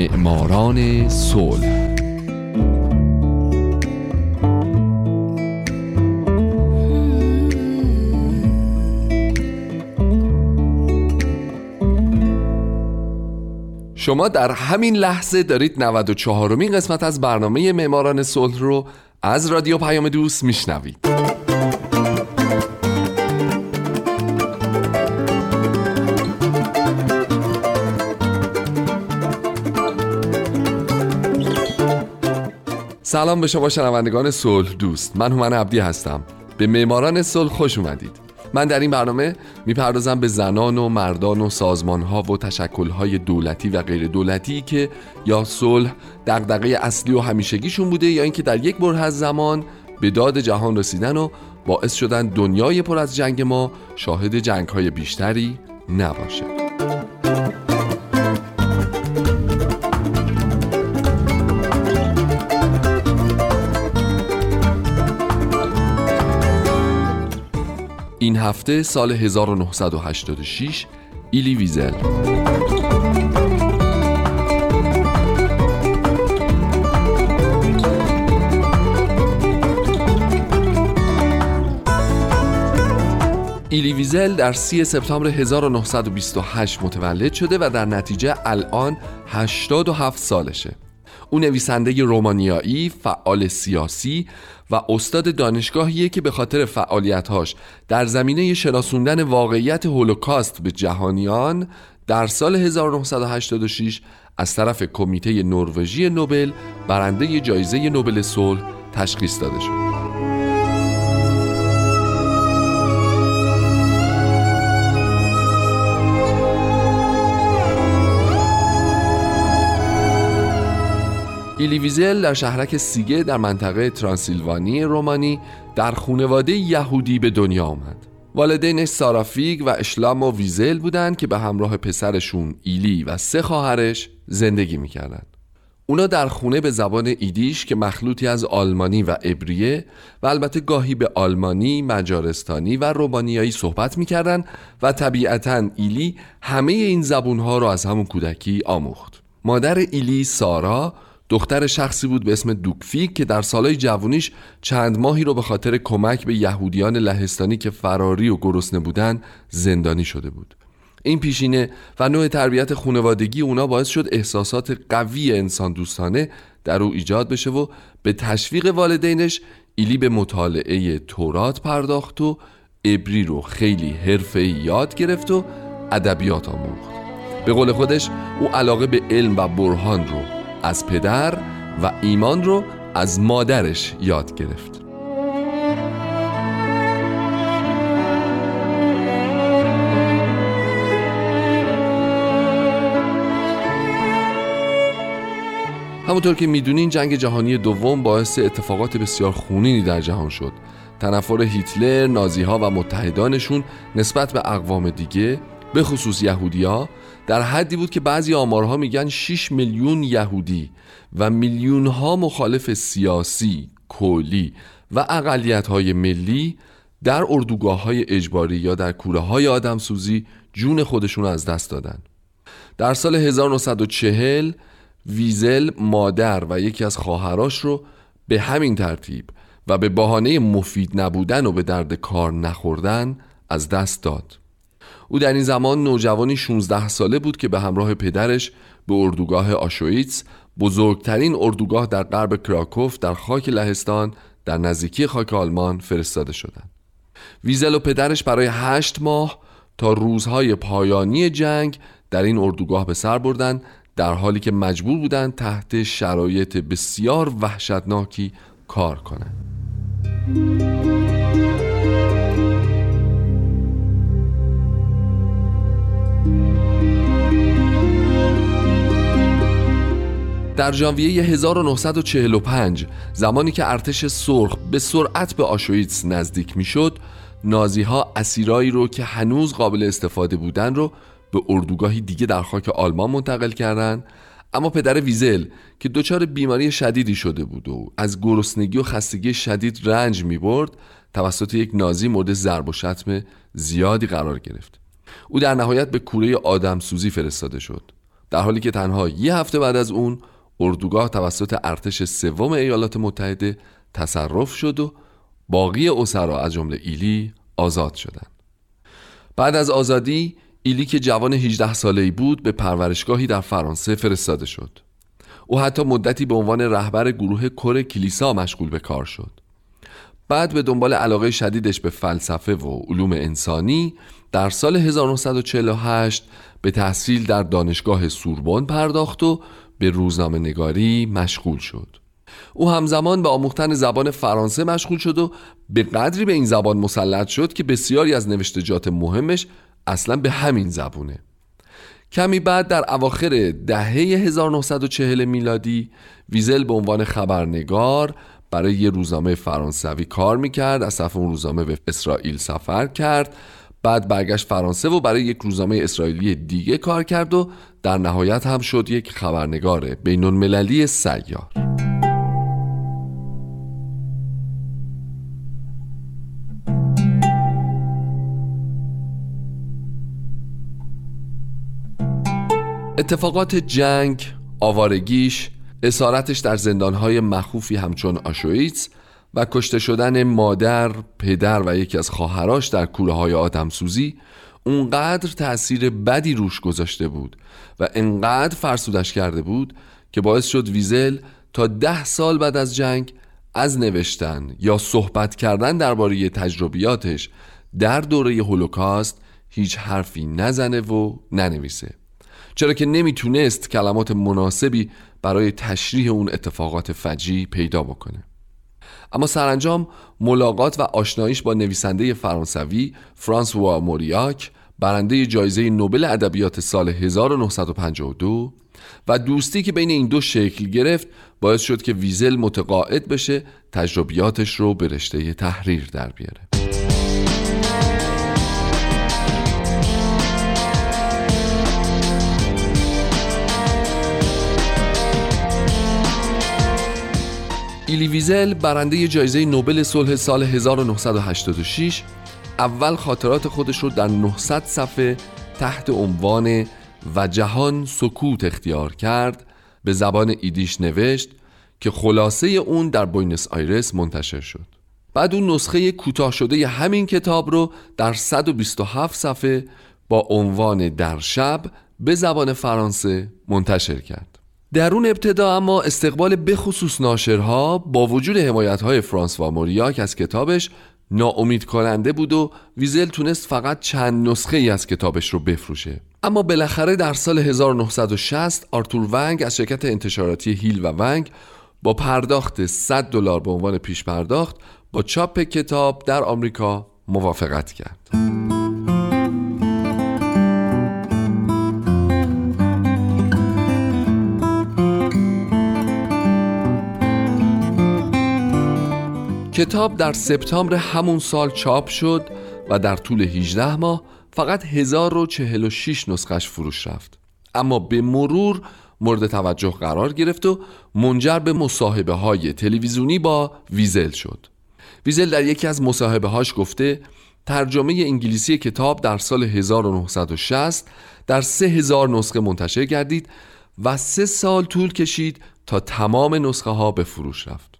معماران صلح. شما در همین لحظه دارید 94 مین قسمت از برنامه معماران صلح رو از رادیو پیام دوست میشنوید. سلام به شما شنوندگان صلح دوست. من هومن عبدی هستم. به معماران صلح خوش اومدید. من در این برنامه می‌پردازم به زنان و مردان و سازمان ها و تشکل های دولتی و غیر دولتی که یا صلح دغدغه اصلی و همیشگیشون بوده یا اینکه در یک بره از زمان به داد جهان رسیدن و باعث شدن دنیای پر از جنگ ما شاهد جنگ های بیشتری نباشه. این هفته سال 1986 ایلی ویزل. ایلی ویزل در 3 سپتامبر 1928 متولد شده و در نتیجه الان 87 سالشه. او نویسنده رومانیایی، فعال سیاسی و استاد دانشگاهیه که به خاطر فعالیتهاش در زمینه شناسوندن واقعیت هولوکاست به جهانیان در سال 1986 از طرف کمیته نروژی نوبل برنده جایزه نوبل صلح تشخیص داده شد. ایلیویزل در شهرک سیگه در منطقه ترانسیلوانی رومانی در خونواده یهودی به دنیا آمد والدینش سارافیگ و اشلام و ویزل بودند که به همراه پسرشون ایلی و سه خواهرش زندگی می‌کردند. اونا در خونه به زبان ایدیش که مخلوطی از آلمانی و ابریه و البته گاهی به آلمانی، مجارستانی و رومانیایی صحبت می‌کردند و طبیعتا ایلی همه این زبونها رو از همون کودکی آموخت. مادر ایلی سارا دختر شخصی بود به اسم دوکفیک که در سالهای جوانیش چند ماهی رو به خاطر کمک به یهودیان لهستانی که فراری و گرسنه بودن زندانی شده بود. این پیشینه و نوع تربیت خانوادگی اونا باعث شد احساسات قوی انسان دوستانه در او ایجاد بشه و به تشویق والدینش ایلی به مطالعه تورات پرداخت و ابری رو خیلی حرفه یاد گرفت و ادبیات آموخت. به قول خودش او علاقه به علم و برهان رو از پدر و ایمان رو از مادرش یاد گرفت. همونطور که می‌دونین جنگ جهانی دوم باعث اتفاقات بسیار خونینی در جهان شد. تنفر هیتلر، نازی ها و متحدانشون نسبت به اقوام دیگه به خصوص یهودیا در حدی بود که بعضی آمارها میگن 6 میلیون یهودی و میلیون ها مخالف سیاسی، کلی و اقلیت های ملی در اردوگاه های اجباری یا در کوره های آدمسوزی جون خودشون از دست دادن. در سال 1940 ویزل مادر و یکی از خواهراش رو به همین ترتیب و به بهانه مفید نبودن و به درد کار نخوردن از دست داد. او در این زمان نوجوانی 16 ساله بود که به همراه پدرش به اردوگاه آشویتس بزرگترین اردوگاه در غرب کراکوف در خاک لهستان در نزدیکی خاک آلمان فرستاده شدند. ویزل و پدرش برای هشت ماه تا روزهای پایانی جنگ در این اردوگاه به سر بردن در حالی که مجبور بودند تحت شرایط بسیار وحشتناکی کار کنند. در ژانویه 1945 زمانی که ارتش سرخ به سرعت به آشویتس نزدیک می‌شد نازی ها اسیرایی رو که هنوز قابل استفاده بودن رو به اردوگاهی دیگه در خاک آلمان منتقل کردند اما پدر ویزل که دچار بیماری شدیدی شده بود و از گرسنگی و خستگی شدید رنج می برد توسط یک نازی مورد ضرب و شتم زیادی قرار گرفت. او در نهایت به کوره آدم سوزی فرستاده شد. در حالی که تنها یه هفته بعد از اون اردوگاه توسط ارتش سوم ایالات متحده تصرف شد و باقی اسرا از جمله ایلی آزاد شدند. بعد از آزادی ایلی که جوان 18 ساله‌ای بود به پرورشگاهی در فرانسه فرستاده شد. او حتی مدتی به عنوان رهبر گروه کر کلیسا مشغول به کار شد. بعد به دنبال علاقه شدیدش به فلسفه و علوم انسانی در سال 1948 به تحصیل در دانشگاه سوربن پرداخت و به روزنامه نگاری مشغول شد. او همزمان به آموختن زبان فرانسه مشغول شد و به قدری به این زبان مسلط شد که بسیاری از نوشتجات مهمش اصلا به همین زبونه کمی بعد در اواخر دهه 1940 میلادی ویزل به عنوان خبرنگار برای یه روزنامه فرانسوی کار می‌کرد از صف اون روزنامه به اسرائیل سفر کرد بعد برگشت فرانسه و برای یک روزنامه اسرائیلی دیگه کار کرد و در نهایت هم شد یک خبرنگار بین المللی سیار. اتفاقات جنگ، آوارگیش، اسارتش در زندانهای مخوفی همچون آشویتس و کشته شدن مادر، پدر و یکی از خواهراش در کوره های آدمسوزی اونقدر تأثیر بدی روش گذاشته بود و انقدر فرسودش کرده بود که باعث شد ویزل تا ده سال بعد از جنگ از نوشتن یا صحبت کردن درباره تجربیاتش در دوره هولوکاست هیچ حرفی نزنه و ننویسه. چرا که نمی‌تونست کلمات مناسبی برای تشریح اون اتفاقات فجی پیدا بکنه. اما سرانجام ملاقات و آشناییش با نویسنده فرانسوی فرانسوا موریاک برنده جایزه نوبل ادبیات سال 1952 و دوستی که بین این دو شکل گرفت باعث شد که ویزل متقاعد بشه تجربیاتش رو به رشته تحریر در بیاره. ایلی ویزل برنده جایزه نوبل صلح سال 1986 اول خاطرات خودش رو در 900 صفحه تحت عنوان و جهان سکوت اختیار کرد به زبان ایدیش نوشت که خلاصه اون در بوینس آیرس منتشر شد. بعد اون نسخه کوتاه شده همین کتاب رو در 127 صفحه با عنوان در شب به زبان فرانسه منتشر کرد. در اون ابتدا اما استقبال بخصوص ناشرها با وجود حمایت های فرانس و موریاک از کتابش ناامید کننده بود و ویزل تونست فقط چند نسخه ای از کتابش رو بفروشه اما بالاخره در سال 1960 آرتور ونگ از شرکت انتشاراتی هیل و ونگ با پرداخت 100 دلار به عنوان پیش پرداخت با چاپ کتاب در آمریکا موافقت کرد. کتاب در سپتامبر همون سال چاپ شد و در طول 18 ماه فقط 1046 نسخش فروش رفت. اما به مرور مورد توجه قرار گرفت و منجر به مصاحبه های تلویزیونی با ویزل شد. ویزل در یکی از مصاحبه هاش گفته ترجمه انگلیسی کتاب در سال 1960 در 3000 نسخه منتشر گردید و سه سال طول کشید تا تمام نسخه ها به فروش رفت.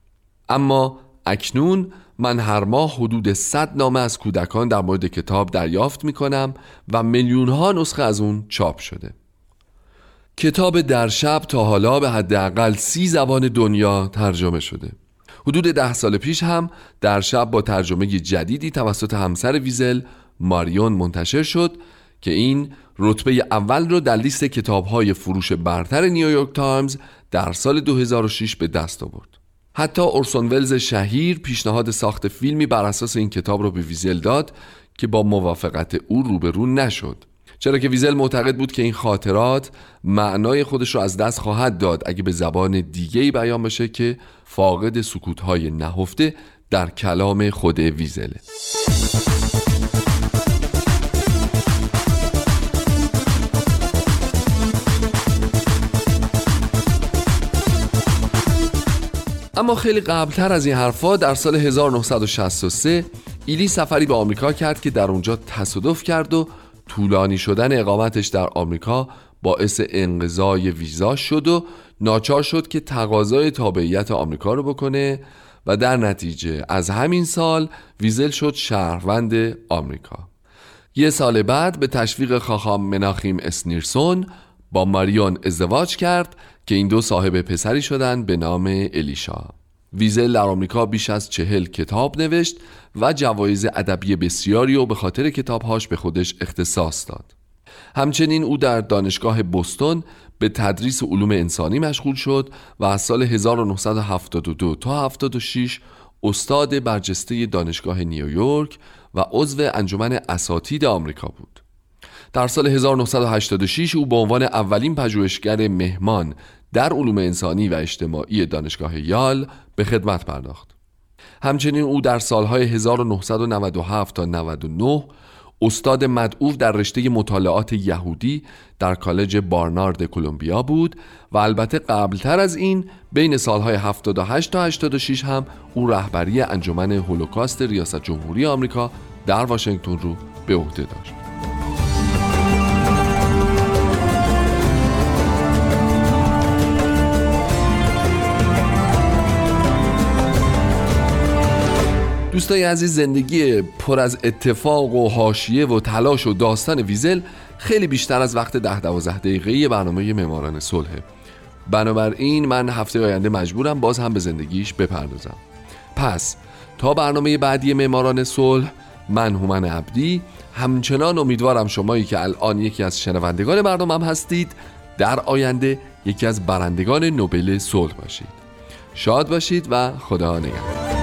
اما اکنون من هر ماه حدود 100 نامه از کودکان در مورد کتاب دریافت می کنم و میلیون ها نسخه از اون چاپ شده. کتاب در شب تا حالا به حداقل سی زبان دنیا ترجمه شده. حدود ده سال پیش هم در شب با ترجمه جدیدی توسط همسر ویزل ماریون منتشر شد که این رتبه اول رو در لیست کتاب های فروش برتر نیویورک تایمز در سال 2006 به دست آورد. حتی اورسون ولز شهیر پیشنهاد ساخت فیلمی بر اساس این کتاب را به ویزل داد که با موافقت او روبرو نشد. چرا که ویزل معتقد بود که این خاطرات معنای خودش رو از دست خواهد داد اگه به زبان دیگه بیان بشه که فاقد سکوتهای نهفته در کلام خود ویزله. اما خیلی قبلتر از این حرفا در سال 1963 ایلی سفری به آمریکا کرد که در اونجا تصادف کرد و طولانی شدن اقامتش در آمریکا باعث انقضای ویزا شد و ناچار شد که تقاضای تابعیت آمریکا رو بکنه و در نتیجه از همین سال ویزل شد شهروند آمریکا. یه سال بعد به تشویق خاخام مناخیم اسنیرسون با ماریون ازدواج کرد که این دو صاحب پسری شدند به نام الیشا ویزل در آمریکا بیش از چهل کتاب نوشت و جوایز ادبی بسیاری و به خاطر کتابهاش به خودش اختصاص داد همچنین او در دانشگاه بوستون به تدریس علوم انسانی مشغول شد و از سال 1972 تا 76 استاد برجسته دانشگاه نیویورک و عضو انجمن اساتید آمریکا بود. در سال 1986 او به عنوان اولین پژوهشگر مهمان در علوم انسانی و اجتماعی دانشگاه یال به خدمت پرداخت. همچنین او در سالهای 1997 تا 99 استاد مدعو در رشته مطالعات یهودی در کالج بارنارد کلمبیا بود و البته قبلتر از این بین سالهای 78 تا 86 هم او رهبری انجمن هولوکاست ریاست جمهوری آمریکا در واشنگتن رو به عهده داشت. دوستای عزیز زندگی پر از اتفاق و حاشیه و تلاش و داستان ویزل خیلی بیشتر از وقت ده دوازده دقیقه برنامه معماران صلحه بنابراین من هفته آینده مجبورم باز هم به زندگیش بپردازم. پس تا برنامه بعدی معماران صلح من هومن عبدی همچنان امیدوارم شمایی که الان یکی از شنوندگان برنامه هستید در آینده یکی از برندگان نوبل صلح باشید. شاد باشید و خدا نگهدار.